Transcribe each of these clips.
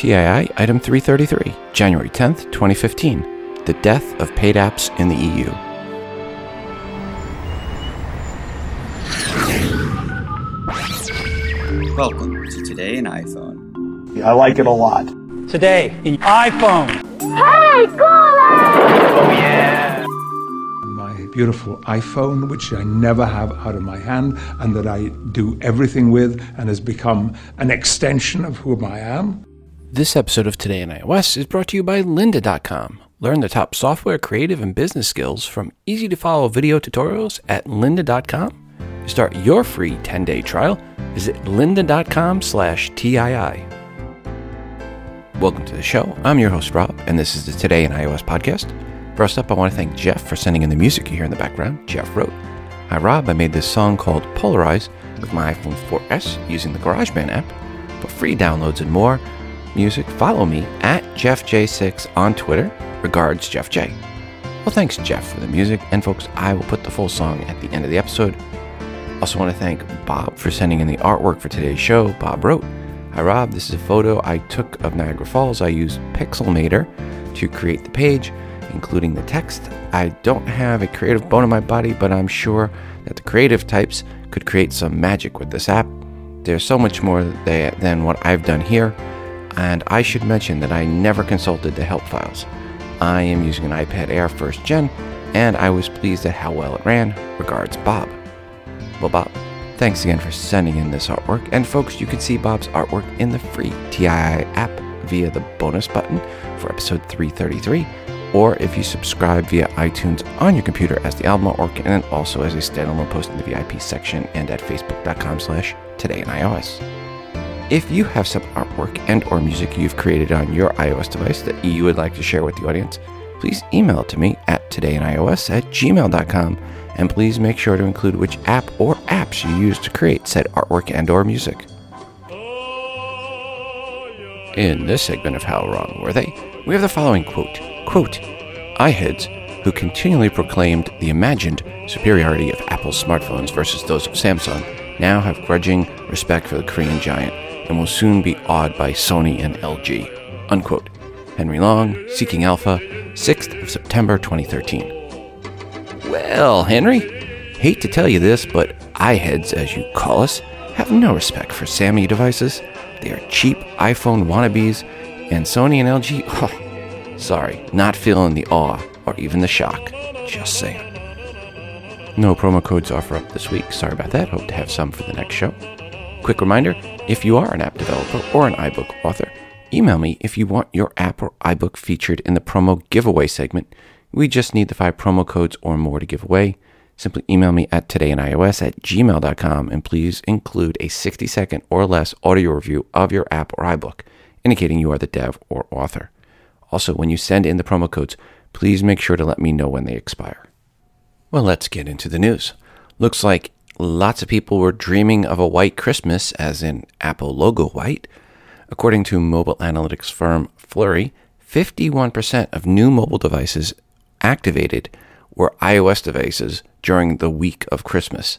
TII Item 333, January 10th, 2015. The death of paid apps in the EU. Welcome to Today in iPhone. I like it a lot. Today in iPhone. Hey, Gola! Oh, yeah! My beautiful iPhone, which I never have out of my hand and that I do everything with and has become an extension of who I am. This episode of Today in iOS is brought to you by lynda.com. Learn the top software, creative, and business skills from easy to follow video tutorials at lynda.com. To start your free 10-day trial, visit lynda.com slash TII. Welcome to the show. I'm your host, Rob, and this is the Today in iOS podcast. First up, I want to thank Jeff for sending in the music you hear in the background. Jeff wrote, Hi, Rob. I made this song called Polarize with my iPhone 4S using the GarageBand app. For free downloads and more music, follow me at JeffJ6 on Twitter. Regards, Jeff J. Well, thanks, Jeff, for the music. And folks, I will put the full song at the end of the episode. Also, want to thank Bob for sending in the artwork for today's show. Bob wrote, Hi, Rob. This is a photo I took of Niagara Falls. I used Pixelmator to create the page, including the text. I don't have a creative bone in my body, but I'm sure that the creative types could create some magic with this app. There's so much more tha- than what I've done here, and I should mention that I never consulted the help files. I am using an iPad Air first gen, and I was pleased at how well it ran. Regards, Bob. Well, Bob, thanks again for sending in this artwork. And folks, you can see Bob's artwork in the free TII app via the bonus button for episode 333, or if you subscribe via iTunes on your computer as the album artwork, and then also as a standalone post in the VIP section and at facebook.com slash today in iOS. If you have some artwork and or music you've created on your iOS device that you would like to share with the audience, please email it to me at todayinios at gmail.com and please make sure to include which app or apps you use to create said artwork and or music. In this segment of How Wrong Were They, we have the following quote. Quote, iHeads, who continually proclaimed the imagined superiority of Apple's smartphones versus those of Samsung, now have grudging respect for the Korean giant and will soon be awed by Sony and LG. Unquote. Henry Long, Seeking Alpha, 6th of September 2013. Well, Henry, hate to tell you this, but iHeads, as you call us, have no respect for Sammy devices. They are cheap iPhone wannabes, and Sony and LG, oh, sorry, not feeling the awe or even the shock. Just saying. No promo codes offer up this week. Sorry about that. Hope to have some for the next show. Quick reminder if you are an app developer or an iBook author, email me if you want your app or iBook featured in the promo giveaway segment. We just need the five promo codes or more to give away. Simply email me at todayinios at gmail.com and please include a 60 second or less audio review of your app or iBook, indicating you are the dev or author. Also, when you send in the promo codes, please make sure to let me know when they expire. Well, let's get into the news. Looks like lots of people were dreaming of a white Christmas, as in Apple logo white. According to mobile analytics firm Flurry, 51% of new mobile devices activated were iOS devices during the week of Christmas.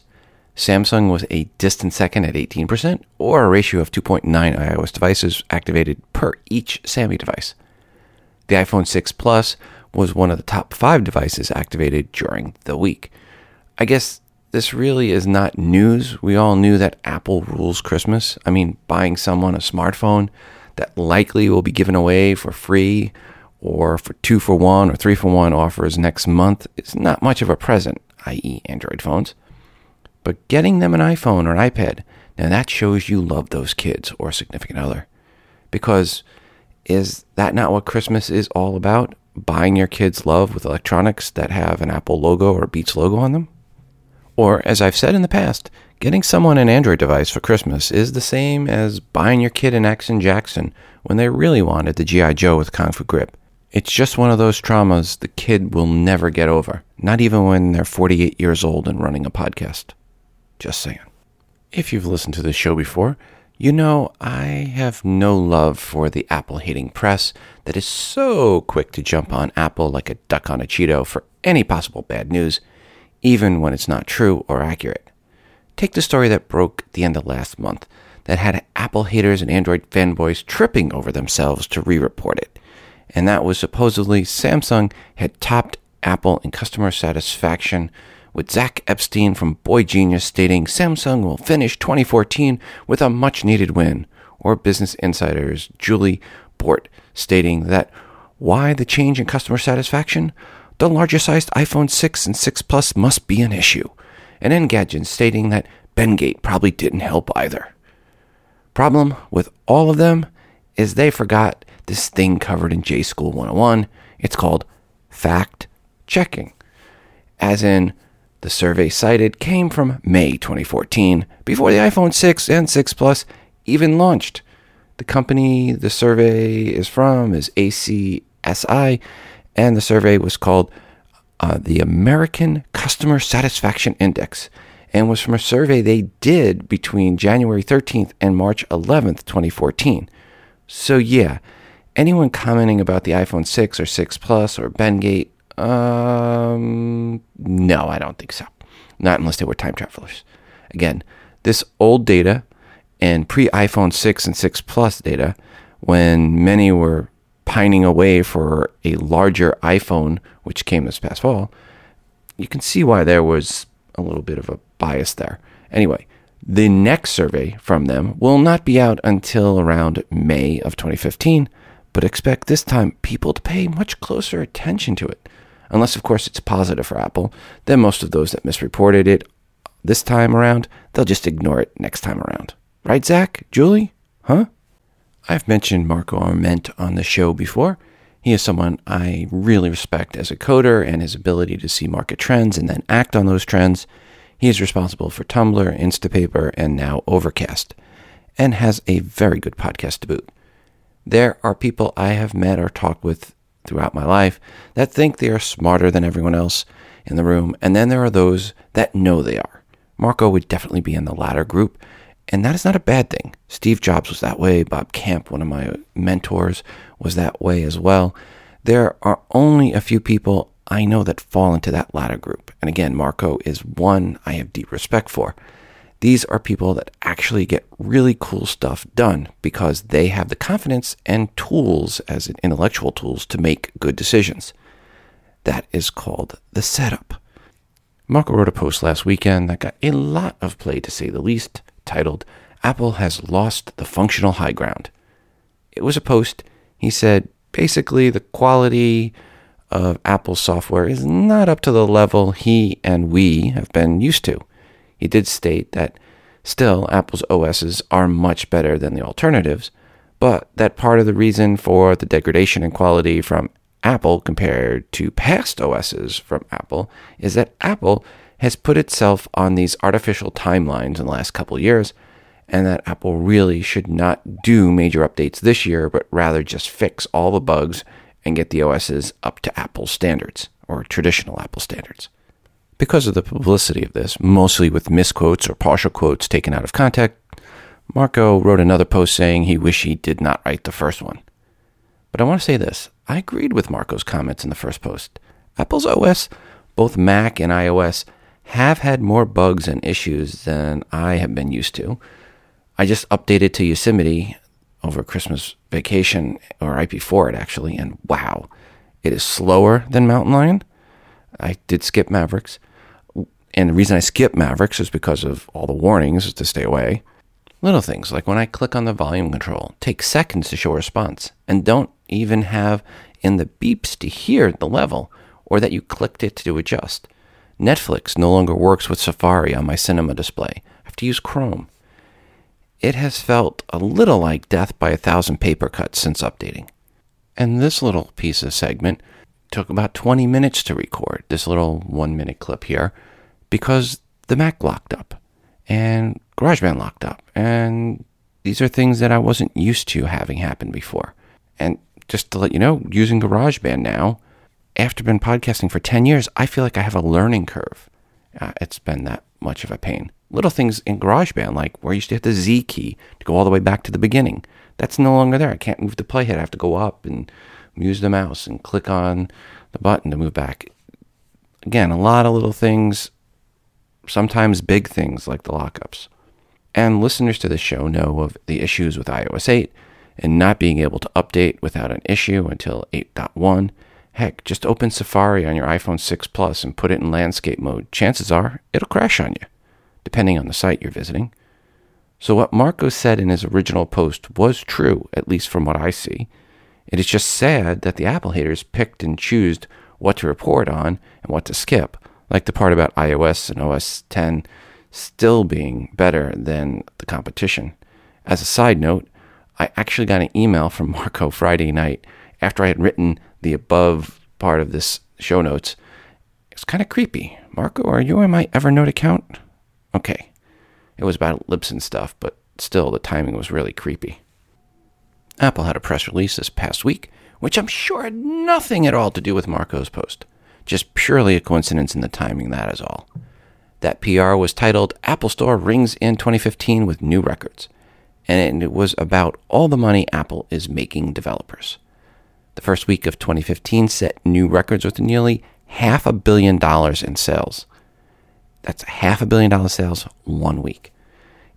Samsung was a distant second at 18%, or a ratio of 2.9 iOS devices activated per each Sammy device. The iPhone 6 Plus was one of the top five devices activated during the week. I guess this really is not news. We all knew that Apple rules Christmas. I mean, buying someone a smartphone that likely will be given away for free or for two for one or three for one offers next month is not much of a present, i.e., Android phones. But getting them an iPhone or an iPad, now that shows you love those kids or significant other. Because is that not what Christmas is all about? Buying your kids love with electronics that have an Apple logo or Beats logo on them? Or, as I've said in the past, getting someone an Android device for Christmas is the same as buying your kid an Action Jackson when they really wanted the G.I. Joe with Kung Fu Grip. It's just one of those traumas the kid will never get over, not even when they're 48 years old and running a podcast. Just saying. If you've listened to this show before, you know I have no love for the Apple hating press that is so quick to jump on Apple like a duck on a Cheeto for any possible bad news, even when it's not true or accurate. Take the story that broke the end of last month that had Apple haters and Android fanboys tripping over themselves to re report it. And that was supposedly Samsung had topped Apple in customer satisfaction, with Zach Epstein from Boy Genius stating Samsung will finish 2014 with a much needed win, or Business Insider's Julie Bort stating that why the change in customer satisfaction? The larger sized iPhone 6 and 6 Plus must be an issue. And Engadget stating that Bendgate probably didn't help either. Problem with all of them is they forgot this thing covered in J School 101. It's called fact checking. As in, the survey cited came from May 2014, before the iPhone 6 and 6 Plus even launched. The company the survey is from is AC SI, and the survey was called uh, the American Customer Satisfaction Index and was from a survey they did between January 13th and March 11th, 2014. So, yeah, anyone commenting about the iPhone 6 or 6 Plus or Bendgate, um, no, I don't think so. Not unless they were time travelers. Again, this old data and pre iPhone 6 and 6 Plus data, when many were pining away for a larger iPhone, which came this past fall, you can see why there was a little bit of a bias there. Anyway, the next survey from them will not be out until around May of 2015, but expect this time people to pay much closer attention to it. Unless, of course, it's positive for Apple, then most of those that misreported it this time around, they'll just ignore it next time around. Right, Zach? Julie? Huh? I've mentioned Marco Arment on the show before. He is someone I really respect as a coder and his ability to see market trends and then act on those trends. He is responsible for Tumblr, Instapaper, and now Overcast, and has a very good podcast to boot. There are people I have met or talked with throughout my life that think they are smarter than everyone else in the room, and then there are those that know they are. Marco would definitely be in the latter group, and that is not a bad thing. Steve Jobs was that way. Bob Camp, one of my mentors, was that way as well. There are only a few people I know that fall into that latter group. And again, Marco is one I have deep respect for. These are people that actually get really cool stuff done because they have the confidence and tools as intellectual tools to make good decisions. That is called the setup. Marco wrote a post last weekend that got a lot of play to say the least titled, Apple Has Lost the Functional High Ground. It was a post. He said basically the quality of Apple software is not up to the level he and we have been used to. He did state that still Apple's OSs are much better than the alternatives, but that part of the reason for the degradation in quality from Apple compared to past OSs from Apple is that Apple has put itself on these artificial timelines in the last couple years, and that Apple really should not do major updates this year, but rather just fix all the bugs and get the OSs up to Apple standards or traditional Apple standards. Because of the publicity of this, mostly with misquotes or partial quotes taken out of context, Marco wrote another post saying he wished he did not write the first one. But I want to say this I agreed with Marco's comments in the first post. Apple's OS, both Mac and iOS, have had more bugs and issues than I have been used to. I just updated to Yosemite over Christmas vacation, or right before it actually, and wow, it is slower than Mountain Lion. I did skip Mavericks. And the reason I skipped Mavericks is because of all the warnings to stay away. Little things like when I click on the volume control, take seconds to show a response, and don't even have in the beeps to hear the level or that you clicked it to adjust. Netflix no longer works with Safari on my cinema display. I have to use Chrome. It has felt a little like death by a thousand paper cuts since updating. And this little piece of segment took about 20 minutes to record, this little one minute clip here, because the Mac locked up and GarageBand locked up. And these are things that I wasn't used to having happen before. And just to let you know, using GarageBand now, after been podcasting for 10 years, I feel like I have a learning curve. Uh, it's been that much of a pain. Little things in GarageBand, like where I used to hit the Z key to go all the way back to the beginning. That's no longer there. I can't move the playhead. I have to go up and use the mouse and click on the button to move back. Again, a lot of little things, sometimes big things like the lockups. And listeners to the show know of the issues with iOS 8 and not being able to update without an issue until 8.1. Heck, just open Safari on your iPhone 6 Plus and put it in landscape mode. Chances are it'll crash on you, depending on the site you're visiting. So, what Marco said in his original post was true, at least from what I see. It is just sad that the Apple haters picked and chose what to report on and what to skip, like the part about iOS and OS 10 still being better than the competition. As a side note, I actually got an email from Marco Friday night after I had written the above part of this show notes. It's kind of creepy. Marco, are you on my Evernote account? Okay. It was about Libsyn stuff, but still, the timing was really creepy. Apple had a press release this past week, which I'm sure had nothing at all to do with Marco's post. Just purely a coincidence in the timing, that is all. That PR was titled App Store Rings in 2015 with New Records, and it was about all the money Apple is making developers. The first week of 2015 set new records with nearly half a billion dollars in sales. That's half a billion dollar sales one week.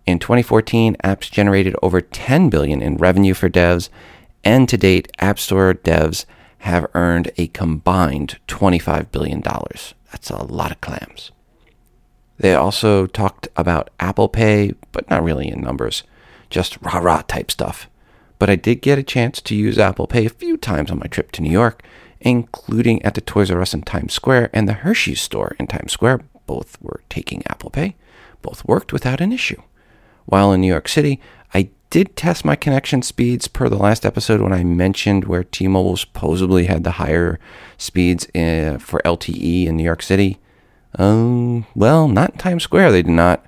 In 2014, apps generated over 10 billion in revenue for devs, and to date, App Store devs have earned a combined 25 billion dollars. That's a lot of clams. They also talked about Apple Pay, but not really in numbers, just rah rah type stuff. But I did get a chance to use Apple Pay a few times on my trip to New York, including at the Toys R Us in Times Square and the Hershey's store in Times Square. Both were taking Apple Pay. Both worked without an issue. While in New York City, I did test my connection speeds per the last episode when I mentioned where T-Mobile supposedly had the higher speeds uh, for LTE in New York City. Um, well, not in Times Square. They did not.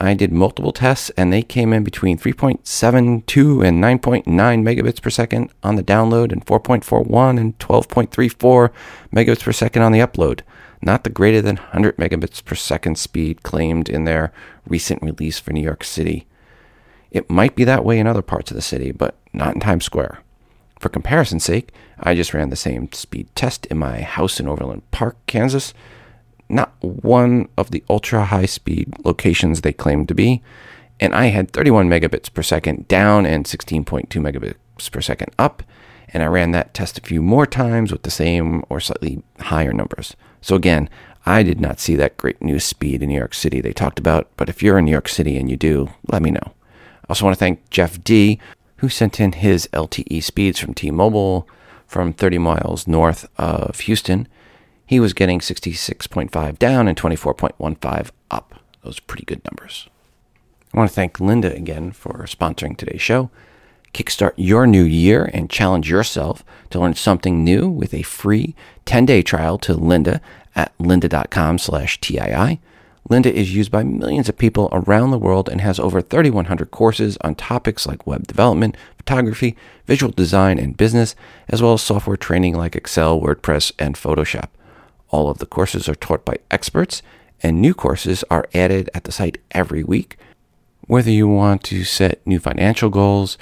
I did multiple tests and they came in between 3.72 and 9.9 megabits per second on the download and 4.41 and 12.34 megabits per second on the upload not the greater than 100 megabits per second speed claimed in their recent release for New York City. It might be that way in other parts of the city, but not in Times Square. For comparison's sake, I just ran the same speed test in my house in Overland Park, Kansas. Not one of the ultra high speed locations they claimed to be, and I had 31 megabits per second down and 16.2 megabits per second up, and I ran that test a few more times with the same or slightly higher numbers. So again, I did not see that great news speed in New York City they talked about, but if you're in New York City and you do, let me know. I also want to thank Jeff D, who sent in his LTE speeds from T Mobile from 30 miles north of Houston. He was getting 66.5 down and 24.15 up. Those are pretty good numbers. I want to thank Lynda again for sponsoring today's show. Kickstart your new year and challenge yourself to learn something new with a free 10-day trial to Lynda at lynda.com slash TII. Lynda is used by millions of people around the world and has over 3,100 courses on topics like web development, photography, visual design, and business, as well as software training like Excel, WordPress, and Photoshop. All of the courses are taught by experts, and new courses are added at the site every week. Whether you want to set new financial goals,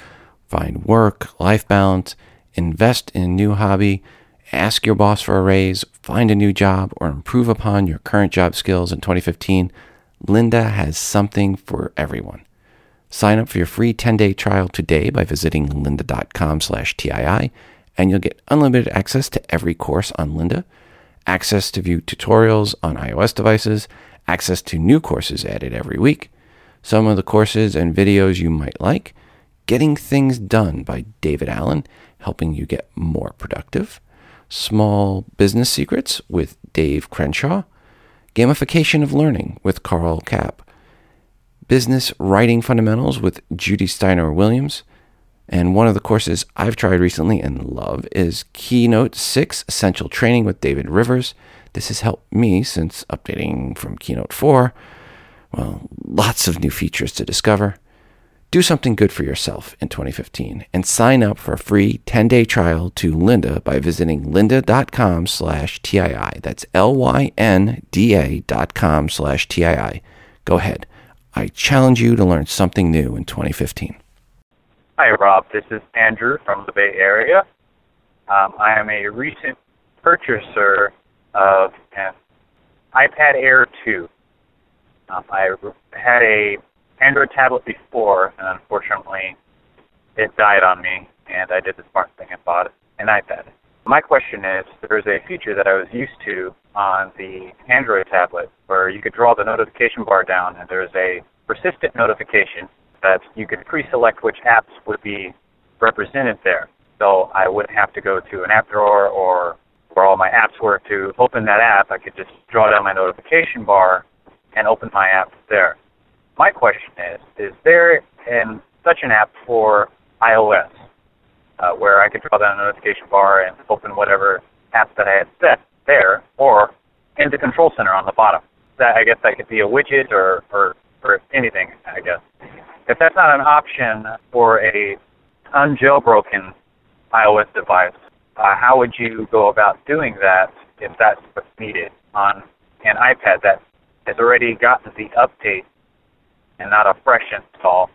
find work, life balance, invest in a new hobby, ask your boss for a raise, find a new job, or improve upon your current job skills in 2015, Lynda has something for everyone. Sign up for your free 10-day trial today by visiting lynda.com slash TII, and you'll get unlimited access to every course on Lynda, access to view tutorials on iOS devices, access to new courses added every week, some of the courses and videos you might like, Getting Things Done by David Allen, helping you get more productive. Small Business Secrets with Dave Crenshaw. Gamification of Learning with Karl Kapp. Business Writing Fundamentals with Judy Steiner Williams. And one of the courses I've tried recently and love is Keynote 6 Essential Training with David Rivers. This has helped me since updating from Keynote 4. Well, lots of new features to discover. Do something good for yourself in 2015 and sign up for a free 10-day trial to Lynda by visiting lynda.com slash TII. That's L-Y-N-D-A dot com slash TII. Go ahead. I challenge you to learn something new in 2015. Hi, Rob. This is Andrew from the Bay Area. Um, I am a recent purchaser of an iPad Air 2. Um, I had a Android tablet before, and unfortunately, it died on me, and I did the smart thing and bought an iPad. My question is, there's a feature that I was used to on the Android tablet where you could draw the notification bar down, and there's a persistent notification that you could pre-select which apps would be represented there. So I wouldn't have to go to an app drawer or where all my apps were to open that app. I could just draw down my notification bar and open my app there. My question is, is there in such an app for iOS uh, where I could draw down a notification bar and open whatever apps that I had set there, or in the control center on the bottom? That I guess that could be a widget or, or, or anything, I guess. If that's not an option for a unjailbroken iOS device, uh, how would you go about doing that if that's what's needed on an iPad that has already gotten the update and not a fresh install,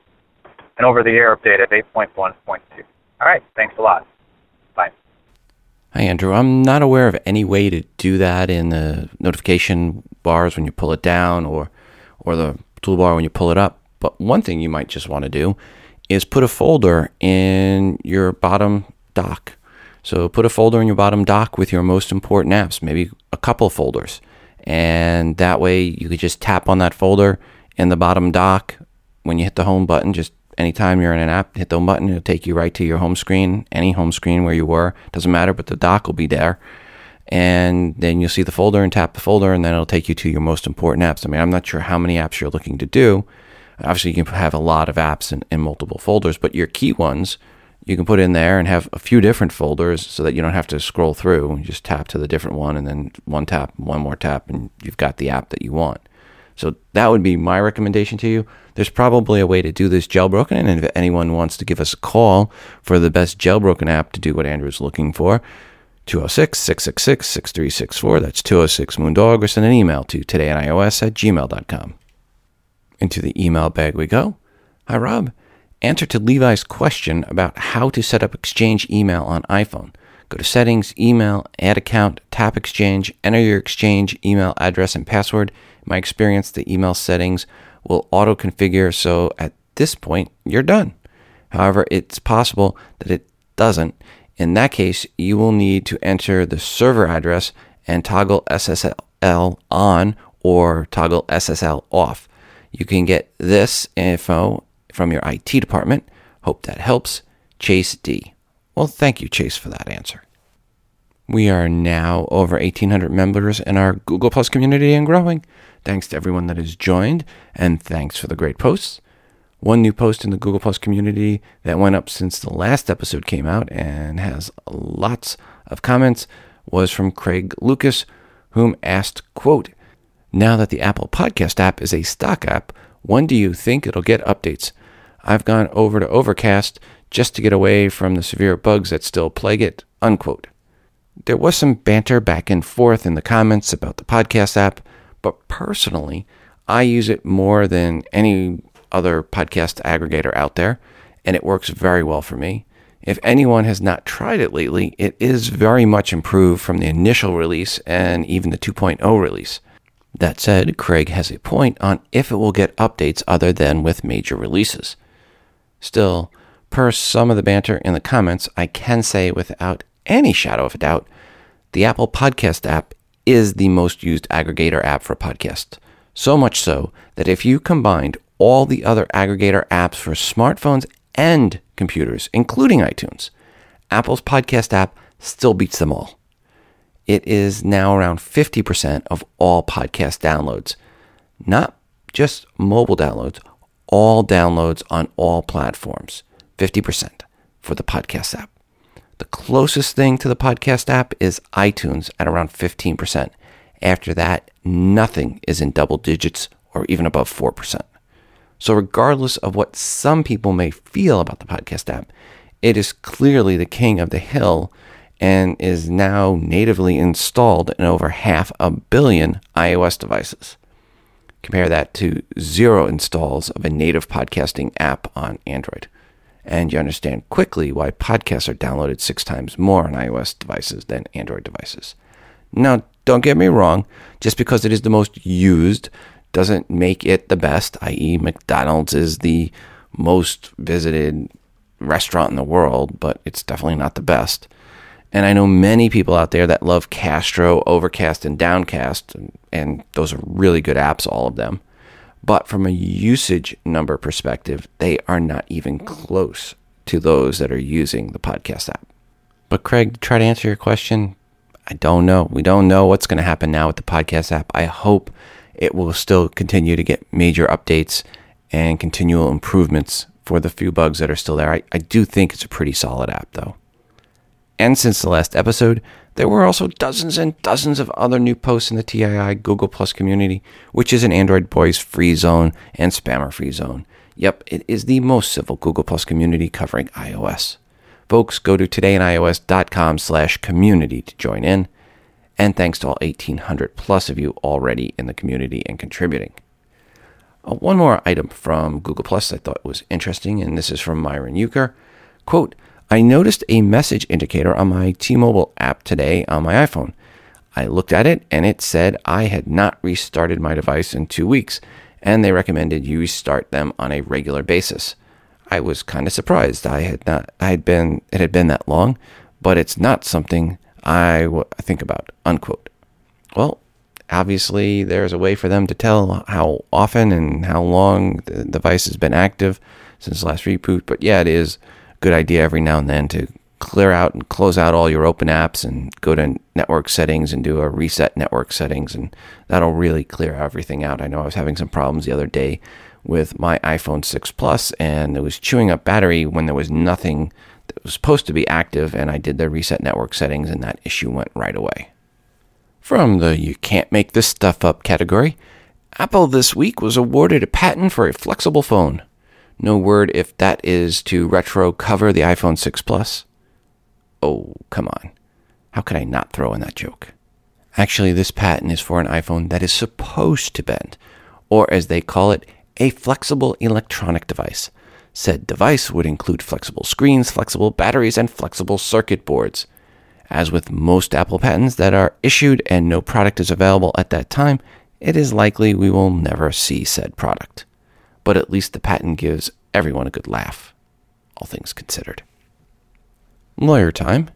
an over-the-air update of 8.1.2? All right, thanks a lot. Bye. Hi, Andrew. I'm not aware of any way to do that in the notification bars when you pull it down or, or the toolbar when you pull it up. But one thing you might just want to do is put a folder in your bottom dock. So put a folder in your bottom dock with your most important apps, maybe a couple folders. And that way you could just tap on that folder in the bottom dock when you hit the home button. Just anytime you're in an app, hit the home button, it'll take you right to your home screen, any home screen where you were. Doesn't matter, but the dock will be there. And then you'll see the folder and tap the folder, and then it'll take you to your most important apps. I mean, I'm not sure how many apps you're looking to do. Obviously, you can have a lot of apps in, in multiple folders, but your key ones you can put in there and have a few different folders so that you don't have to scroll through. You just tap to the different one and then one tap, one more tap, and you've got the app that you want. So that would be my recommendation to you. There's probably a way to do this jailbroken, and if anyone wants to give us a call for the best jailbroken app to do what Andrew's looking for, 206 666 6364. That's 206 Moondog, or send an email to todayinios at gmail.com. Into the email bag we go. Hi, Rob. Answer to Levi's question about how to set up Exchange email on iPhone. Go to Settings, Email, Add Account, tap Exchange, enter your Exchange email address and password. In my experience, the email settings will auto configure, so at this point, you're done. However, it's possible that it doesn't. In that case, you will need to enter the server address and toggle SSL on or toggle SSL off. You can get this info from your IT department. Hope that helps. Chase D. Well, thank you, Chase, for that answer. We are now over 1,800 members in our Google Plus community and growing. Thanks to everyone that has joined, and thanks for the great posts. One new post in the Google Plus community that went up since the last episode came out and has lots of comments was from Craig Lucas, whom asked, quote, Now that the Apple Podcast app is a stock app, when do you think it'll get updates? I've gone over to Overcast just to get away from the severe bugs that still plague it. Unquote. There was some banter back and forth in the comments about the podcast app, but personally, I use it more than any other podcast aggregator out there, and it works very well for me. If anyone has not tried it lately, it is very much improved from the initial release and even the 2.0 release. That said, Craig has a point on if it will get updates other than with major releases. Still, per some of the banter in the comments, I can say without any shadow of a doubt, the Apple Podcast app is the most used aggregator app for podcasts. So much so that if you combined all the other aggregator apps for smartphones and computers, including iTunes, Apple's podcast app still beats them all. It is now around 50% of all podcast downloads, not just mobile downloads, all downloads on all platforms, 50% for the podcast app. The closest thing to the podcast app is iTunes at around 15%. After that, nothing is in double digits or even above 4%. So, regardless of what some people may feel about the podcast app, it is clearly the king of the hill and is now natively installed in over half a billion iOS devices. Compare that to zero installs of a native podcasting app on Android. And you understand quickly why podcasts are downloaded six times more on iOS devices than Android devices. Now, don't get me wrong, just because it is the most used doesn't make it the best, i.e., McDonald's is the most visited restaurant in the world, but it's definitely not the best. And I know many people out there that love Castro, Overcast, and Downcast, and those are really good apps, all of them. But from a usage number perspective, they are not even close to those that are using the podcast app. But Craig, to try to answer your question, I don't know. We don't know what's going to happen now with the podcast app. I hope it will still continue to get major updates and continual improvements for the few bugs that are still there. I, I do think it's a pretty solid app, though. And since the last episode, there were also dozens and dozens of other new posts in the TII Google Plus community, which is an Android Boys free zone and spammer free zone. Yep, it is the most civil Google Plus community covering iOS. Folks, go to todayinios.com slash community to join in. And thanks to all 1,800 plus of you already in the community and contributing. Uh, one more item from Google Plus I thought was interesting, and this is from Myron Euchre. Quote, I noticed a message indicator on my T Mobile app today on my iPhone. I looked at it and it said I had not restarted my device in two weeks, and they recommended you restart them on a regular basis. I was kind of surprised. I had not, I had been, it had been that long, but it's not something I w- think about, unquote. Well, obviously there's a way for them to tell how often and how long the device has been active since the last reboot. But yeah, it is a good idea every now and then to clear out and close out all your open apps and go to network settings and do a reset network settings and that'll really clear everything out. I know I was having some problems the other day with my iPhone 6 Plus, and it was chewing up battery when there was nothing that was supposed to be active, and I did the reset network settings, and that issue went right away. From the You Can't Make This Stuff Up category, Apple this week was awarded a patent for a flexible phone. No word if that is to retro cover the iPhone 6 Plus. Oh, come on. How could I not throw in that joke? Actually, this patent is for an iPhone that is supposed to bend, or as they call it, a flexible electronic device. Said device would include flexible screens, flexible batteries, and flexible circuit boards. As with most Apple patents that are issued and no product is available at that time, it is likely we will never see said product. But at least the patent gives everyone a good laugh, all things considered. Lawyer time.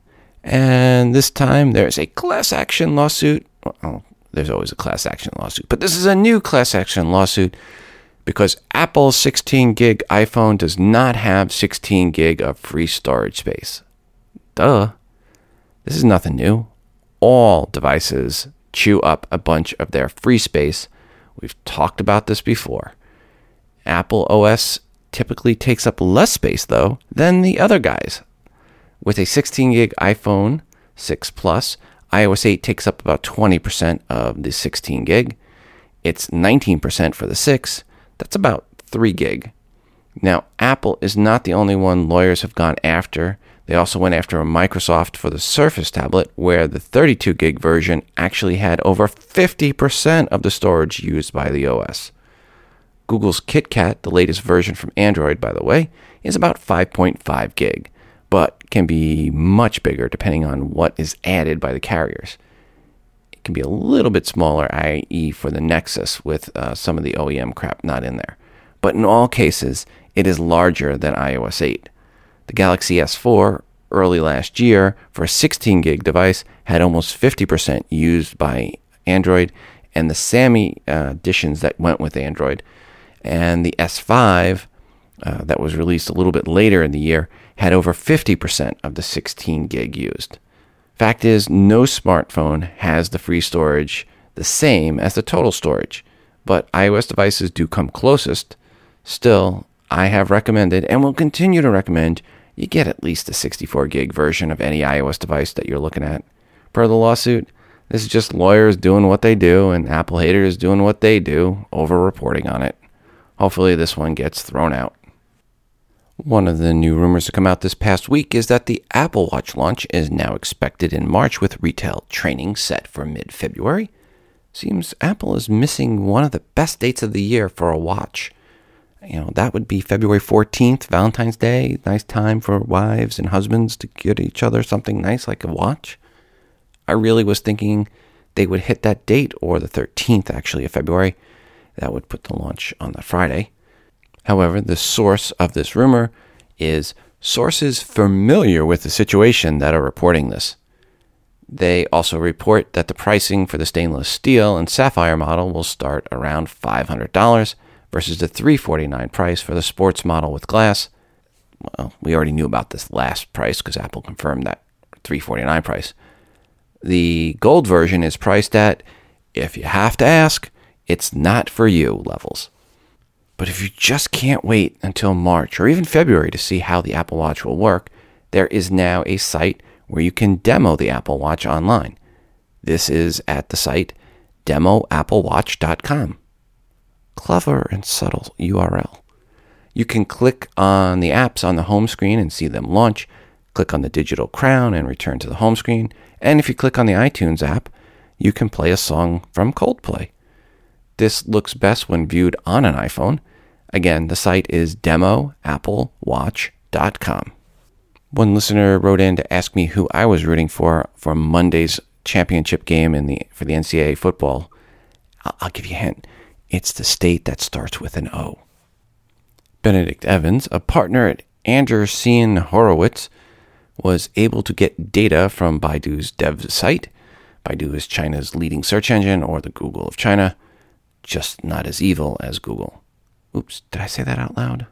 And this time there's a class action lawsuit. Well, there's always a class action lawsuit, but this is a new class action lawsuit because Apple's 16 gig iPhone does not have 16 gig of free storage space. Duh. This is nothing new. All devices chew up a bunch of their free space. We've talked about this before. Apple OS typically takes up less space, though, than the other guys. With a 16 gig iPhone 6 Plus, iOS 8 takes up about 20% of the 16 gig. It's 19% for the 6, that's about 3 gig. Now, Apple is not the only one lawyers have gone after. They also went after Microsoft for the Surface tablet, where the 32 gig version actually had over 50% of the storage used by the OS. Google's KitKat, the latest version from Android, by the way, is about 5.5 gig, but can be much bigger depending on what is added by the carriers can be a little bit smaller, i.e., for the Nexus, with uh, some of the OEM crap not in there. But in all cases, it is larger than iOS 8. The Galaxy S4 early last year for a 16 gig device had almost 50% used by Android, and the Sammy uh, additions that went with Android, and the S5 uh, that was released a little bit later in the year had over 50% of the 16 gig used. Fact is, no smartphone has the free storage the same as the total storage, but iOS devices do come closest. Still, I have recommended and will continue to recommend you get at least a 64 gig version of any iOS device that you're looking at. Per the lawsuit, this is just lawyers doing what they do and Apple haters doing what they do, over reporting on it. Hopefully, this one gets thrown out. One of the new rumors to come out this past week is that the Apple Watch launch is now expected in March with retail training set for mid February. Seems Apple is missing one of the best dates of the year for a watch. You know, that would be February 14th, Valentine's Day. Nice time for wives and husbands to get each other something nice like a watch. I really was thinking they would hit that date, or the 13th actually of February. That would put the launch on the Friday. However, the source of this rumor is sources familiar with the situation that are reporting this. They also report that the pricing for the stainless steel and sapphire model will start around $500 versus the 349 price for the sports model with glass. Well, we already knew about this last price because Apple confirmed that 349 price. The gold version is priced at, if you have to ask, it's not for you levels. But if you just can't wait until March or even February to see how the Apple Watch will work, there is now a site where you can demo the Apple Watch online. This is at the site demoapplewatch.com. Clever and subtle URL. You can click on the apps on the home screen and see them launch, click on the digital crown and return to the home screen, and if you click on the iTunes app, you can play a song from Coldplay. This looks best when viewed on an iPhone. Again, the site is demoapplewatch.com. One listener wrote in to ask me who I was rooting for for Monday's championship game in the for the NCAA football. I'll, I'll give you a hint. It's the state that starts with an O. Benedict Evans, a partner at Andreessen Horowitz, was able to get data from Baidu's dev site. Baidu is China's leading search engine, or the Google of China, just not as evil as Google. Oops, did I say that out loud?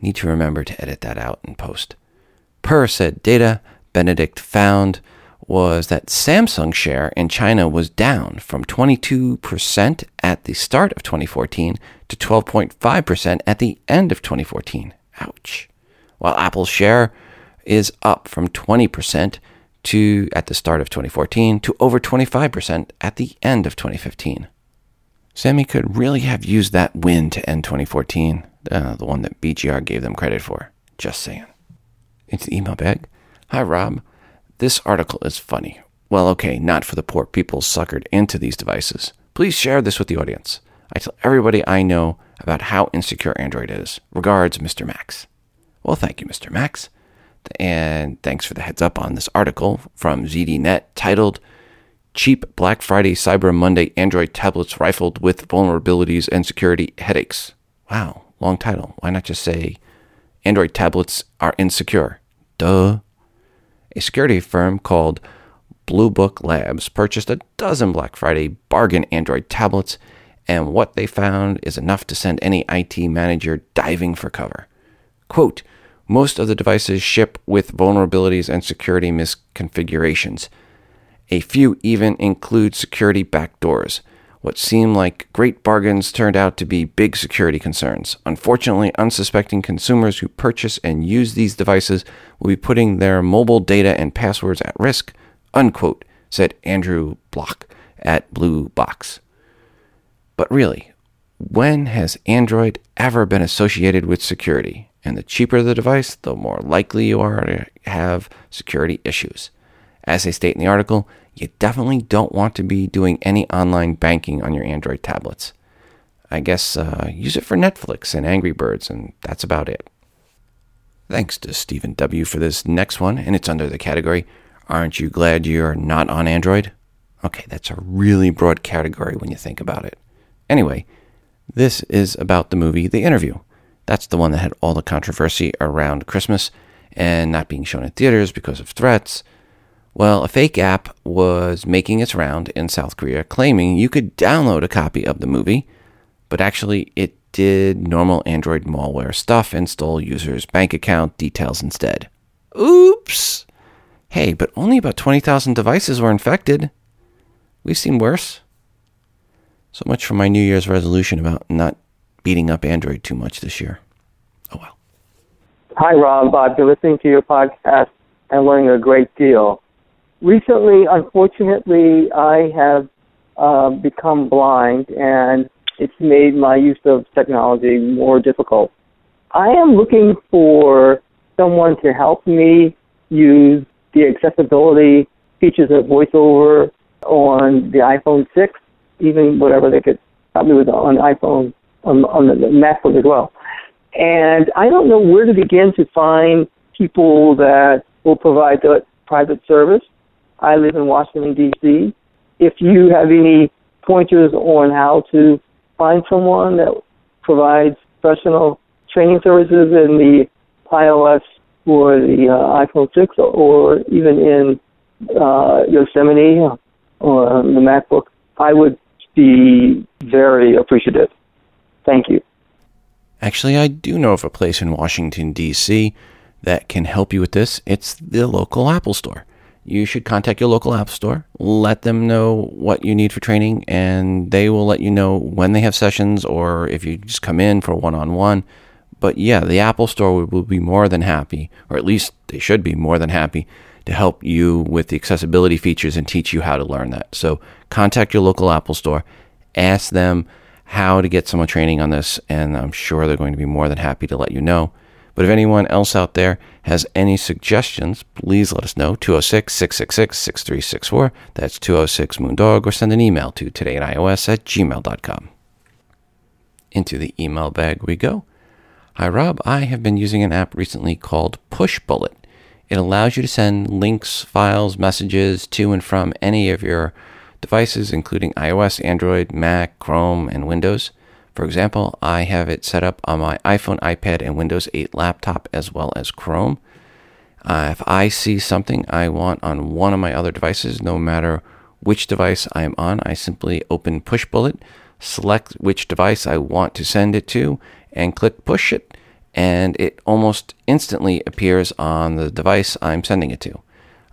Need to remember to edit that out in post. Per said data, Benedict found was that Samsung share in China was down from 22% at the start of 2014 to 12.5% at the end of 2014. Ouch. While Apple's share is up from 20% to at the start of 2014 to over 25% at the end of 2015. Sammy could really have used that win to end 2014, uh, the one that BGR gave them credit for. Just saying into the email bag. Hi, Rob. This article is funny. Well, okay, not for the poor people suckered into these devices. Please share this with the audience. I tell everybody I know about how insecure Android is. Regards, Mr. Max. Well, thank you, Mr. Max. And thanks for the heads up on this article from ZDNet titled Cheap Black Friday Cyber Monday Android Tablets Rifled with Vulnerabilities and Security Headaches. Wow, long title. Why not just say Android tablets are insecure? Duh. A security firm called Blue Box Labs purchased a dozen Black Friday bargain Android tablets, and what they found is enough to send any IT manager diving for cover. Quote, most of the devices ship with vulnerabilities and security misconfigurations. A few even include security backdoors. What seemed like great bargains turned out to be big security concerns. Unfortunately, unsuspecting consumers who purchase and use these devices will be putting their mobile data and passwords at risk, unquote, said Andrew Block at Blue Box. But really, when has Android ever been associated with security? And the cheaper the device, the more likely you are to have security issues. As they state in the article, you definitely don't want to be doing any online banking on your Android tablets. I guess uh, use it for Netflix and Angry Birds, and that's about it. Thanks to Stephen W. for this next one, and it's under the category Aren't You Glad You're Not on Android? Okay, that's a really broad category when you think about it. Anyway, this is about the movie The Interview. That's the one that had all the controversy around Christmas and not being shown in theaters because of threats well, a fake app was making its round in South Korea claiming you could download a copy of the movie, but actually it did normal Android malware stuff and stole users' bank account details instead. Oops! Hey, but only about 20,000 devices were infected. We've seen worse. So much for my New Year's resolution about not beating up Android too much this year. Oh well. Hi, Rob. I've been listening to your podcast and learning a great deal recently, unfortunately, I have uh, become blind, and it's made my use of technology more difficult. I am looking for someone to help me use the accessibility features of VoiceOver on the iPhone 6, even whatever they could me with on iPhone, on, on the MacBook as well. And I don't know where to begin to find people that will provide that private service. I live in Washington, D.C. If you have any pointers on how to find someone that provides professional training services in the iOS or the uh, iPhone 6 or even in uh, Yosemite or the MacBook, I would be very appreciative. Thank you. Actually, I do know of a place in Washington, D.C. that can help you with this. It's the local Apple Store. You should contact your local App Store, let them know what you need for training, and they will let you know when they have sessions or if you just come in for one on one. But yeah, the Apple Store will be more than happy, or at least they should be more than happy, to help you with the accessibility features and teach you how to learn that. So contact your local Apple Store, ask them how to get some training on this, and I'm sure they're going to be more than happy to let you know. But if anyone else out there has any suggestions, please let us know. 206 666 6364. That's 206 Moondog, or send an email to todayinios at gmail.com. Into the email bag we go. Hi, Rob. I have been using an app recently called Pushbullet. It allows you to send links, files, messages to and from any of your devices, including iOS, Android, Mac, Chrome, and Windows. For example, I have it set up on my iPhone, iPad, and Windows 8 laptop as well as Chrome. Uh, if I see something I want on one of my other devices, no matter which device I am on, I simply open Pushbullet, select which device I want to send it to, and click Push It, and it almost instantly appears on the device I'm sending it to.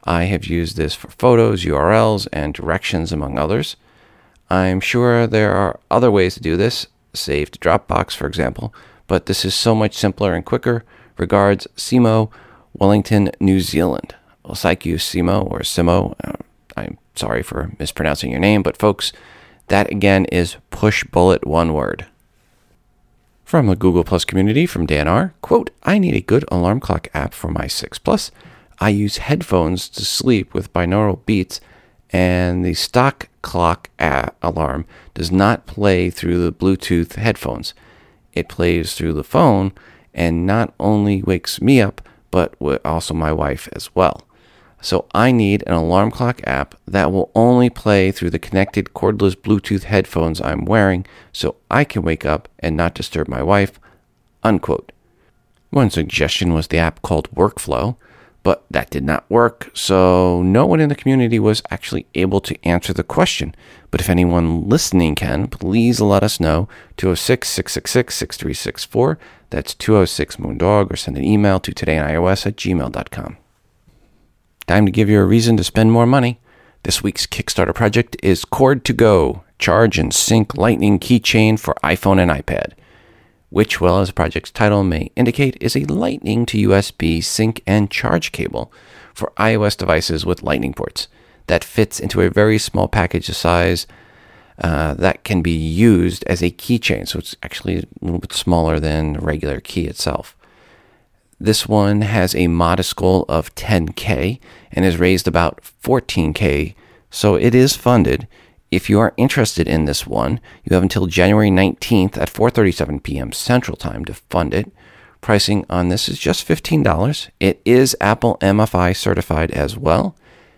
I have used this for photos, URLs, and directions, among others. I'm sure there are other ways to do this, save to Dropbox, for example, but this is so much simpler and quicker. Regards, Simo, Wellington, New Zealand. Well, thank you, Simo or Simo. Uh, I'm sorry for mispronouncing your name, but folks, that again is Pushbullet one word. From the Google Plus community from Dan R. Quote, I need a good alarm clock app for my 6 Plus. I use headphones to sleep with binaural beats, and the stock clock alarm does not play through the Bluetooth headphones. It plays through the phone and not only wakes me up, but also my wife as well. So I need an alarm clock app that will only play through the connected cordless Bluetooth headphones I'm wearing so I can wake up and not disturb my wife. Unquote. One suggestion was the app called Workflow, but that did not work, so no one in the community was actually able to answer the question. But if anyone listening can, please let us know. 206 666 6364. That's 206 Moondog, or send an email to todayinios at gmail.com. Time to give you a reason to spend more money. This week's Kickstarter project is Cord2Go, charge and sync lightning keychain for iPhone and iPad, which, well as the project's title may indicate, is a lightning to USB sync and charge cable for iOS devices with lightning ports that fits into a very small package size uh, that can be used as a keychain. So it's actually a little bit smaller than the regular key itself. This one has a modest goal of 10K and is raised about 14K, so it is funded. If you are interested in this one, you have until January 19th at 4:37 p.m. Central Time to fund it. Pricing on this is just $15. It is Apple MFI certified as well.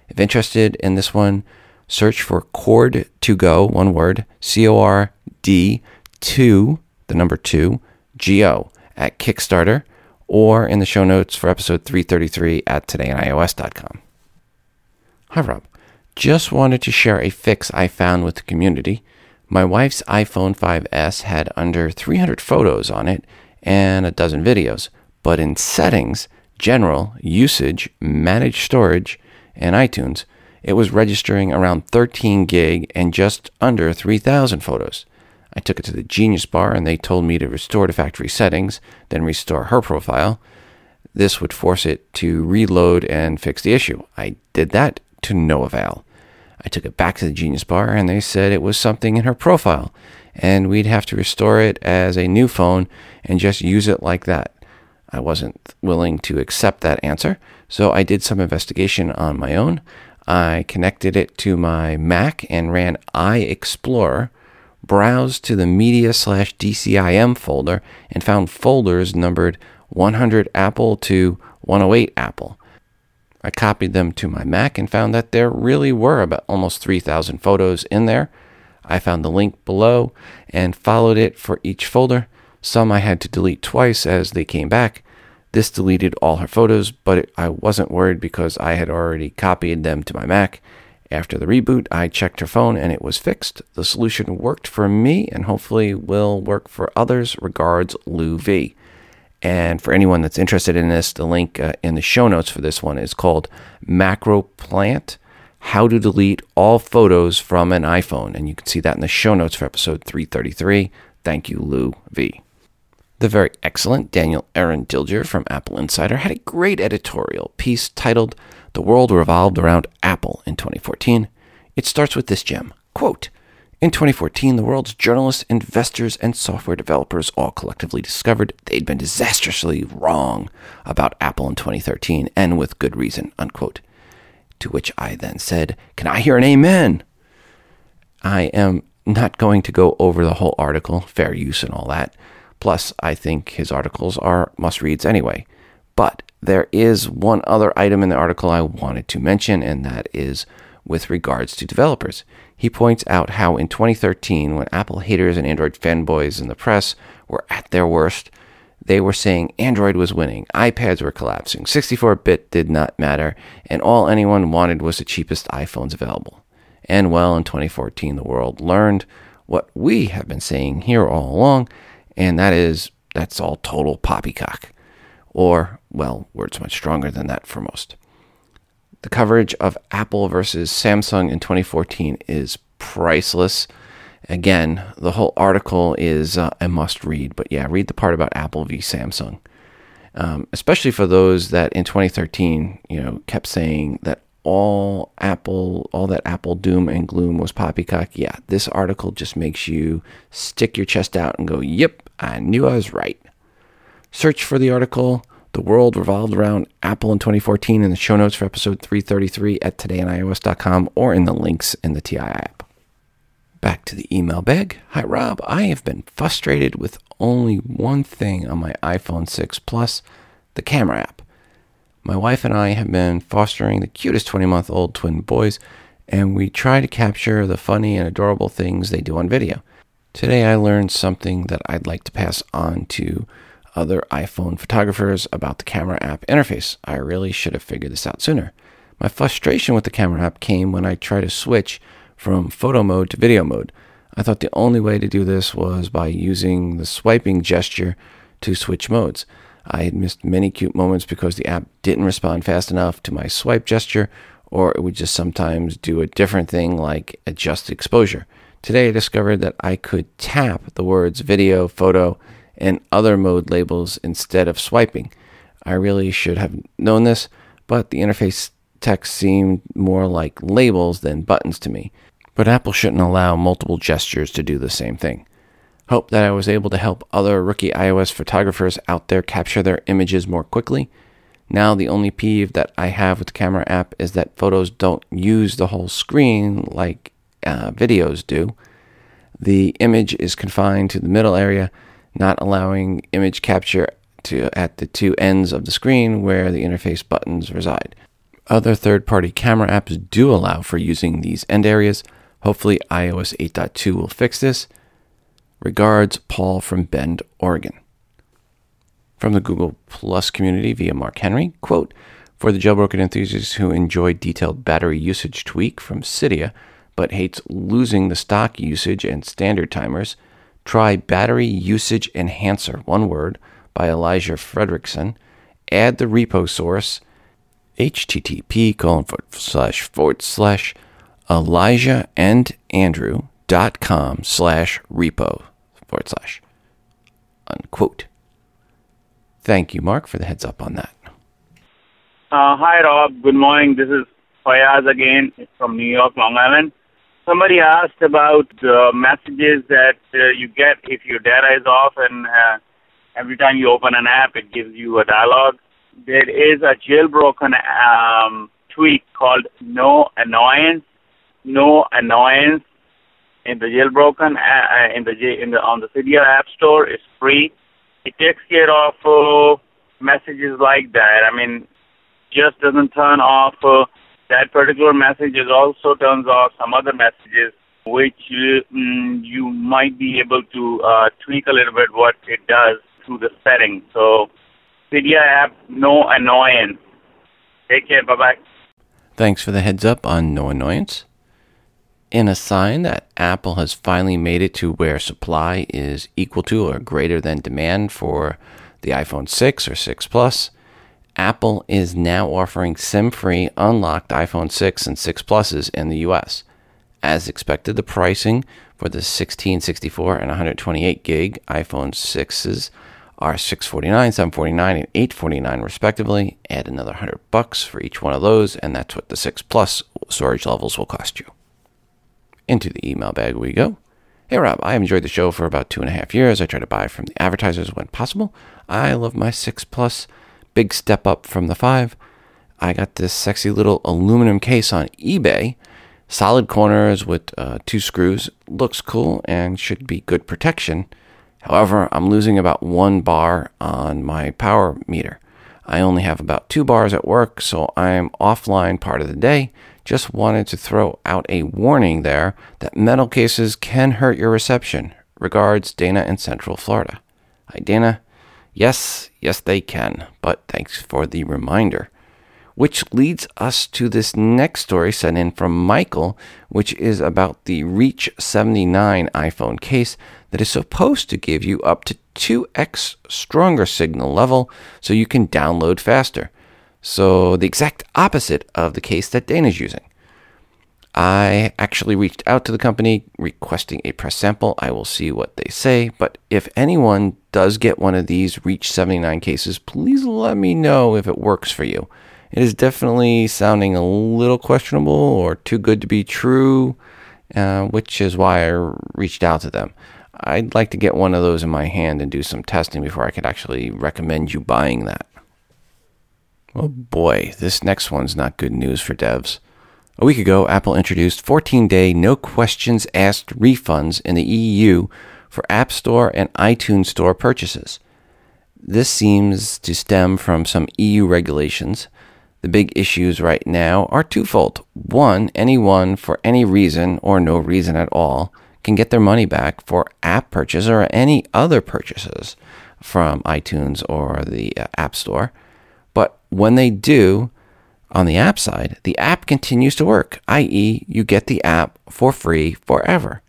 If interested in this one, search for Cord to Go, one word, C O R D 2, the number 2, G O at Kickstarter or in the show notes for episode 333 at todayinios.com. Hi, Rob. Just wanted to share a fix I found with the community. My wife's iPhone 5S had under 300 photos on it and a dozen videos, but in settings, general, usage, managed storage, and iTunes, it was registering around 13 gig and just under 3,000 photos. I took it to the Genius Bar and they told me to restore to factory settings, then restore her profile. This would force it to reload and fix the issue. I did that to no avail. I took it back to the Genius Bar and they said it was something in her profile and we'd have to restore it as a new phone and just use it like that. I wasn't willing to accept that answer, so I did some investigation on my own. I connected it to my Mac and ran iExplorer browsed to the media slash DCIM folder and found folders numbered 100 Apple to 108 Apple. I copied them to my Mac and found that there really were about almost 3,000 photos in there. I found the link below and followed it for each folder. Some I had to delete twice as they came back. This deleted all her photos, but I wasn't worried because I had already copied them to my Mac. After the reboot, I checked her phone and it was fixed. The solution worked for me and hopefully will work for others. Regards, Lou V. And for anyone that's interested in this, the link uh, in the show notes for this one is called Macroplant How to Delete All Photos from an iPhone. And you can see that in the show notes for episode 333. Thank you, Lou V. The very excellent Daniel Eran Dilger from AppleInsider had a great editorial piece titled The World Revolved Around Apple in 2014. It starts with this gem quote, in 2014, the world's journalists, investors, and software developers all collectively discovered they'd been disastrously wrong about Apple in 2013, and with good reason. Unquote. To which I then said, Can I hear an amen? I am not going to go over the whole article, fair use and all that. Plus, I think his articles are must reads anyway. But there is one other item in the article I wanted to mention, and that is with regards to developers. He points out how in 2013, when Apple haters and Android fanboys in the press were at their worst, they were saying Android was winning, iPads were collapsing, 64 bit did not matter, and all anyone wanted was the cheapest iPhones available. And well, in 2014, the world learned what we have been saying here all along and that is that's all total poppycock. Or, well, words much stronger than that for most. The coverage of Apple versus Samsung in 2014 is priceless. Again, the whole article is uh, a must read, but yeah, read the part about Apple v Samsung. Um, especially for those that in 2013, you know, kept saying that all Apple, all that Apple doom and gloom was poppycock. Yeah, this article just makes you stick your chest out and go, "Yep, I knew I was right." Search for the article. The world revolved around Apple in 2014 in the show notes for episode 333 at todayinios.com or in the links in the TI app. Back to the email bag. Hi, Rob. I have been frustrated with only one thing on my iPhone 6 Plus the camera app. My wife and I have been fostering the cutest 20 month old twin boys, and we try to capture the funny and adorable things they do on video. Today I learned something that I'd like to pass on to other iPhone photographers about the camera app interface. I really should have figured this out sooner. My frustration with the camera app came when I tried to switch from photo mode to video mode. I thought the only way to do this was by using the swiping gesture to switch modes. I had missed many cute moments because the app didn't respond fast enough to my swipe gesture, or it would just sometimes do a different thing like adjust exposure. Today I discovered that I could tap the words video, photo, and other mode labels instead of swiping. I really should have known this, but the interface text seemed more like labels than buttons to me. But Apple shouldn't allow multiple gestures to do the same thing. Hope that I was able to help other rookie iOS photographers out there capture their images more quickly. Now, the only peeve that I have with the camera app is that photos don't use the whole screen like uh, videos do. The image is confined to the middle area, not allowing image capture to at the two ends of the screen where the interface buttons reside. Other third-party camera apps do allow for using these end areas. Hopefully iOS 8.2 will fix this. Regards, Paul from Bend, Oregon. From the Google Plus community via Mark Henry, quote, for the jailbroken enthusiast who enjoy detailed battery usage tweak from Cydia, but hates losing the stock usage and standard timers, try Battery Usage Enhancer, one word, by Elijah Fredrickson. Add the repo source, http colon forward slash forward slash Elijah and Andrew dot com slash repo forward slash unquote. Thank you, Mark, for the heads up on that. Uh, hi, Rob. Good morning. This is Fayaz again from New York, Long Island. Somebody asked about the messages that uh, you get if your data is off, and uh, every time you open an app, it gives you a dialogue. There is a jailbroken um, tweak called No Annoyance. No Annoyance in the jailbroken uh, in the in the on the Cydia App Store is free. It takes care of uh, messages like that. I mean, just doesn't turn off uh, that particular message. Also turns off some other messages which mm, you might be able to uh, tweak a little bit what it does through the settings. So, Cydia app, no annoyance. Take care. Bye bye. Thanks for the heads up on no annoyance. In a sign that Apple has finally made it to where supply is equal to or greater than demand for the iPhone 6 or 6 Plus, Apple is now offering SIM free unlocked iPhone 6 and 6 Pluses in the US. As expected, the pricing for the 16, 64, and 128 gig iPhone 6s are 649, 749, and 849 respectively. Add another 100 bucks for each one of those, and that's what the 6 Plus storage levels will cost you. Into the email bag we go. Hey Rob, I have enjoyed the show for about two and a half years. I try to buy from the advertisers when possible. I love my 6 Plus. Big step up from the 5. I got this sexy little aluminum case on eBay. Solid corners with uh, two screws. Looks cool and should be good protection. However, I'm losing about one bar on my power meter. I only have about two bars at work, so I'm offline part of the day. Just wanted to throw out a warning there that metal cases can hurt your reception. Regards, Dana in Central Florida. Hi, Dana. Yes, yes, they can, but thanks for the reminder. Which leads us to this next story sent in from Michael, which is about the Reach 79 iPhone case that is supposed to give you up to 2x stronger signal level so you can download faster. So, the exact opposite of the case that Dana's using. I actually reached out to the company requesting a press sample. I will see what they say. But if anyone does get one of these Reach79 cases, please let me know if it works for you. It is definitely sounding a little questionable or too good to be true, uh, which is why I reached out to them. I'd like to get one of those in my hand and do some testing before I could actually recommend you buying that. Oh boy, this next one's not good news for devs. A week ago, Apple introduced 14 day no questions asked refunds in the EU for App Store and iTunes Store purchases. This seems to stem from some EU regulations. The big issues right now are twofold. One, anyone for any reason or no reason at all can get their money back for app purchase or any other purchases from iTunes or the uh, App Store. But when they do, on the app side, the app continues to work, i.e., you get the app for free forever.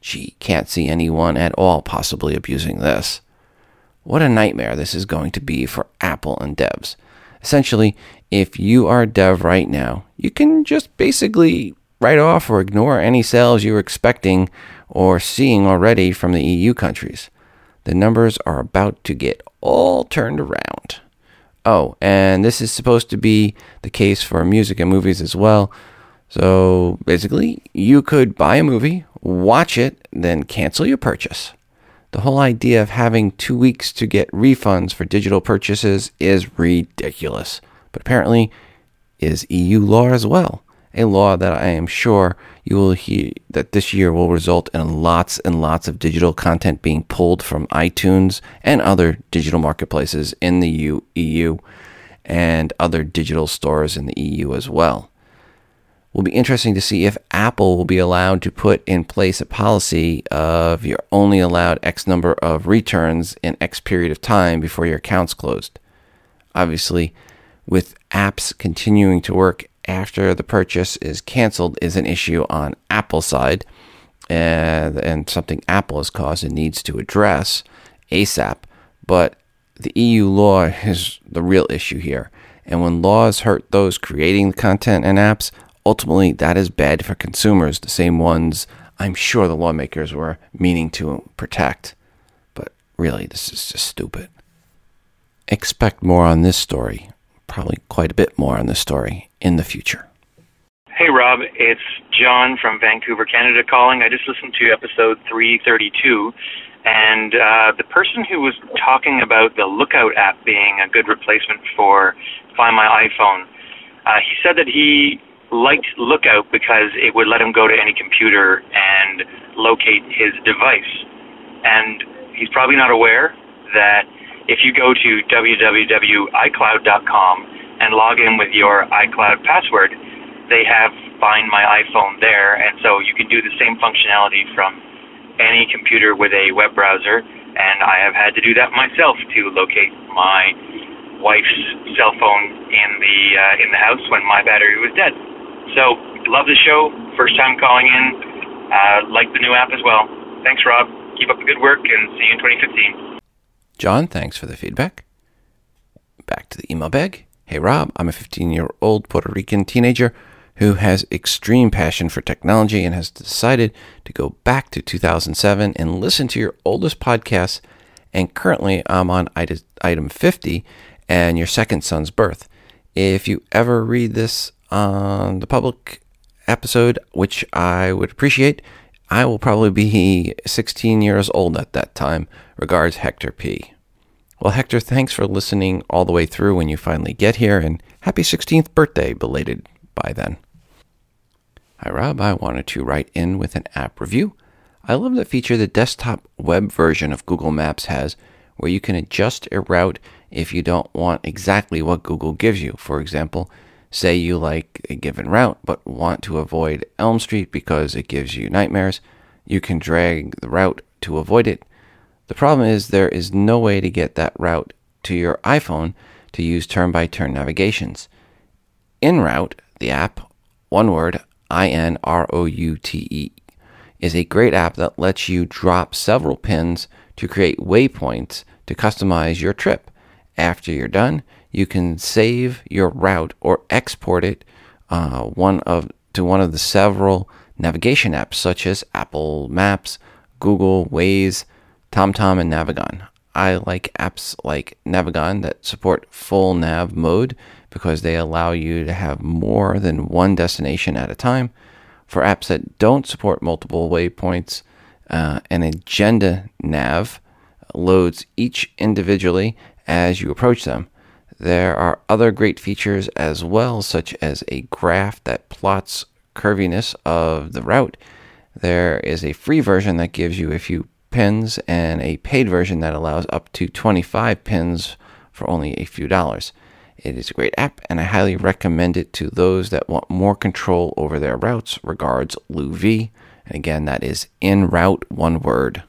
Gee, can't see anyone at all possibly abusing this. What a nightmare this is going to be for Apple and devs. Essentially, if you are a dev right now, you can just basically write off or ignore any sales you're expecting or seeing already from the EU countries. The numbers are about to get all turned around. Oh, and this is supposed to be the case for music and movies as well. So basically, you could buy a movie, watch it, then cancel your purchase. The whole idea of having two weeks to get refunds for digital purchases is ridiculous, but apparently is EU law as well a law that I am sure you will hear that this year will result in lots and lots of digital content being pulled from iTunes and other digital marketplaces in the EU and other digital stores in the EU as well. Will be interesting to see if Apple will be allowed to put in place a policy of you're only allowed X number of returns in X period of time before your account's closed. Obviously, with apps continuing to work after the purchase is canceled is an issue on Apple's side and, and something Apple has caused and needs to address ASAP. But the EU law is the real issue here. And when laws hurt those creating the content and apps, ultimately that is bad for consumers, the same ones I'm sure the lawmakers were meaning to protect. But really, this is just stupid. Expect more on this story probably quite a bit more on this story in the future. Hey, Rob, it's John from Vancouver, Canada calling. I just listened to episode 332, and uh, the person who was talking about the Lookout app being a good replacement for Find My iPhone, uh, he said that he liked Lookout because it would let him go to any computer and locate his device. And he's probably not aware that if you go to www.icloud.com and log in with your iCloud password, they have Find My iPhone there, and so you can do the same functionality from any computer with a web browser. And I have had to do that myself to locate my wife's cell phone in the uh, in the house when my battery was dead. So love the show. First time calling in. Uh, like the new app as well. Thanks, Rob. Keep up the good work, and see you in 2015. John, thanks for the feedback. Back to the email bag. Hey, Rob, I'm a 15 year old Puerto Rican teenager who has extreme passion for technology and has decided to go back to 2007 and listen to your oldest podcast. And currently, I'm on item 50 and your second son's birth. If you ever read this on the public episode, which I would appreciate, I will probably be 16 years old at that time. Regards, Hector P. Well, Hector, thanks for listening all the way through when you finally get here, and happy 16th birthday belated by then. Hi, Rob. I wanted to write in with an app review. I love the feature the desktop web version of Google Maps has, where you can adjust a route if you don't want exactly what Google gives you. For example, say you like a given route but want to avoid Elm Street because it gives you nightmares, you can drag the route to avoid it the problem is there is no way to get that route to your iPhone to use turn by turn navigations. InRoute, the app, one word, I N R O U T E, is a great app that lets you drop several pins to create waypoints to customize your trip. After you're done, you can save your route or export it uh, one of to one of the several navigation apps such as Apple Maps, Google Waze, TomTom and Navigon. I like apps like Navigon that support full nav mode because they allow you to have more than one destination at a time. For apps that don't support multiple waypoints, uh, an agenda nav loads each individually as you approach them. There are other great features as well, such as a graph that plots curviness of the route. There is a free version that gives you a few pins and a paid version that allows up to 25 pins for only a few dollars. It is a great app, and I highly recommend it to those that want more control over their routes. Regards, Lou V. And again, that is in route, one word.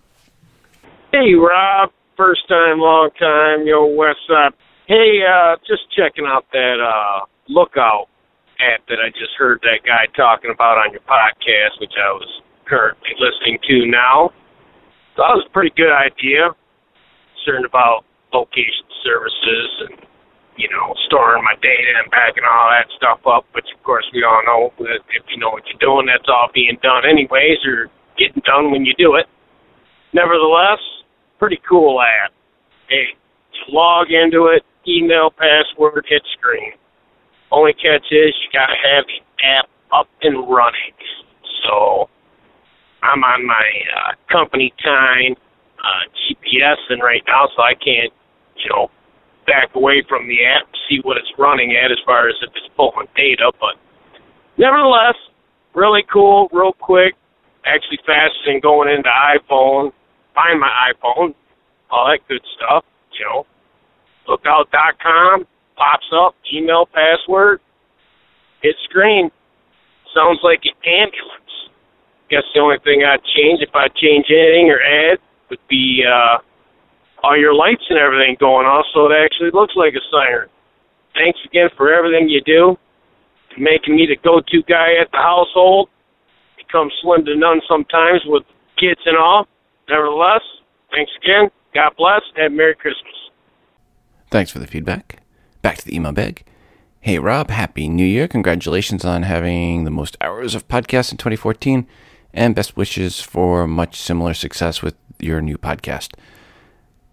Hey, Rob. First time, long time. Yo, what's up? Hey, uh, just checking out that uh, Lookout app that I just heard that guy talking about on your podcast, which I was currently listening to now. So that was a pretty good idea. Concerned about location services and you know storing my data and packing all that stuff up. But of course, we all know that if you know what you're doing, that's all being done anyways, or getting done when you do it. Nevertheless, pretty cool app. Hey, log into it, email, password, hit screen. Only catch is you gotta have the app up and running. So I'm on my uh, company time uh, GPS and right now, so I can't, you know, back away from the app see what it's running at as far as if it's pulling data. But nevertheless, really cool, real quick, actually faster than going into iPhone, find my iPhone, all that good stuff. You know, lookout.com pops up, email, password, hit screen. Sounds like an ambulance guess the only thing I'd change, if I'd change anything or add, would be uh, all your lights and everything going off so it actually looks like a siren. Thanks again for everything you do, making me the go-to guy at the household. Become slim to none sometimes with kids and all. Nevertheless, thanks again. God bless and Merry Christmas. Thanks for the feedback. Back to the email bag. Hey Rob, Happy New Year. Congratulations on having the most hours of podcasts in 2014 and best wishes for much similar success with your new podcast.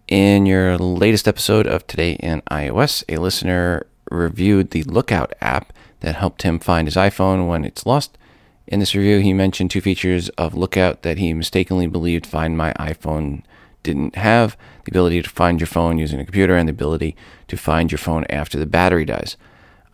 In your latest episode of Today in iOS, a listener reviewed the Lookout app that helped him find his iPhone when it's lost. In this review, he mentioned two features of Lookout that he mistakenly believed Find My iPhone didn't have the ability to find your phone using a computer and the ability to find your phone after the battery dies.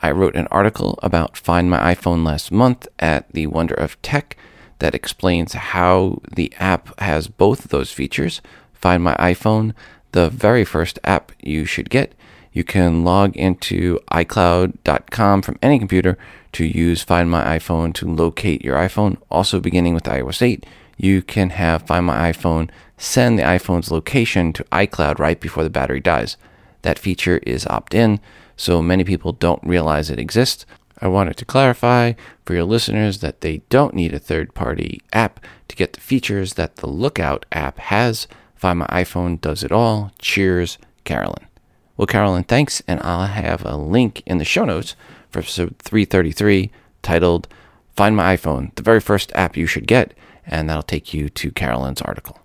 I wrote an article about Find My iPhone last month at the Wonder of Tech that explains how the app has both of those features. Find My iPhone, the very first app you should get, You can log into iCloud.com from any computer to use Find My iPhone to locate your iPhone. Also, beginning with iOS 8, you can have Find My iPhone send the iPhone's location to iCloud right before the battery dies. That feature is opt in, so many people don't realize it exists. I wanted to clarify for your listeners that they don't need a third party app to get the features that the Lookout app has. Find My iPhone does it all. Cheers, Carolyn. Well, Carolyn, thanks, and I'll have a link in the show notes for episode 333 titled Find My iPhone, the very first app you should get, and that'll take you to Carolyn's article.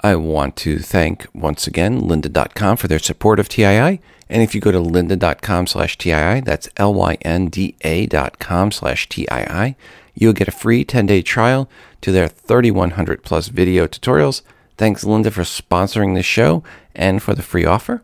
I want to thank once again lynda.com for their support of TII. And if you go to lynda.com slash TII, that's L-Y-N-D-A dot com slash TII, you'll get a free 10-day trial to their 3,100 plus video tutorials. Thanks, Lynda, for sponsoring this show and for the free offer.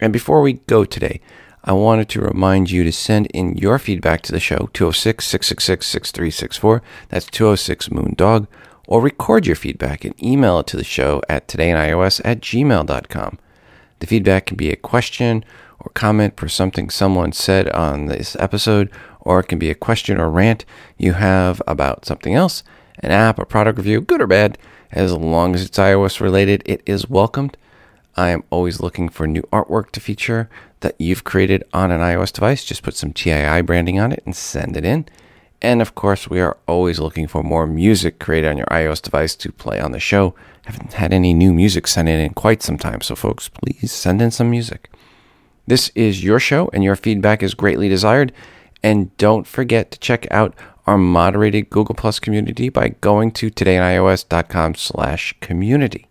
And before we go today, I wanted to remind you to send in your feedback to the show, 206 666 6364. That's 206 Moondog or record your feedback and email it to the show at todayinios at gmail.com. The feedback can be a question or comment for something someone said on this episode, or it can be a question or rant you have about something else, an app a product review, good or bad. As long as it's iOS related, it is welcomed. I am always looking for new artwork to feature that you've created on an iOS device. Just put some TII branding on it and send it in. And of course, we are always looking for more music created on your iOS device to play on the show. Haven't had any new music sent in in quite some time, so folks, please send in some music. This is your show, and your feedback is greatly desired. And don't forget to check out our moderated Google Plus community by going to todayinios.com slash community.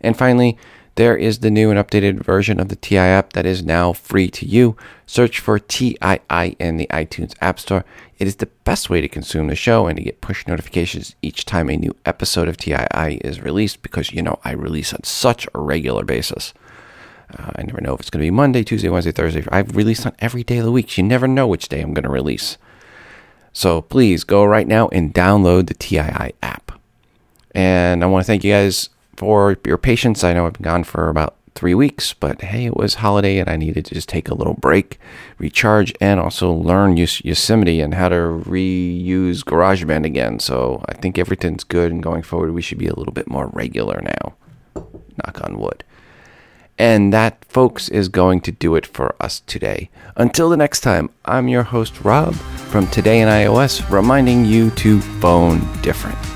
And finally, there is the new and updated version of the TI app that is now free to you. Search for TII in the iTunes App Store. It is the best way to consume the show and to get push notifications each time a new episode of TII is released because, you know, I release on such a regular basis. Uh, I never know if it's going to be Monday, Tuesday, Wednesday, Thursday. I've released on every day of the week. You never know which day I'm going to release. So please go right now and download the TII app. And I want to thank you guys for your patience. I know I've been gone for about three weeks, but hey, it was holiday and I needed to just take a little break, recharge, and also learn Yosemite and how to reuse GarageBand again. So I think everything's good, and going forward, we should be a little bit more regular now. Knock on wood. And that, folks, is going to do it for us today. Until the next time, I'm your host, Rob, from Today in iOS, reminding you to phone different.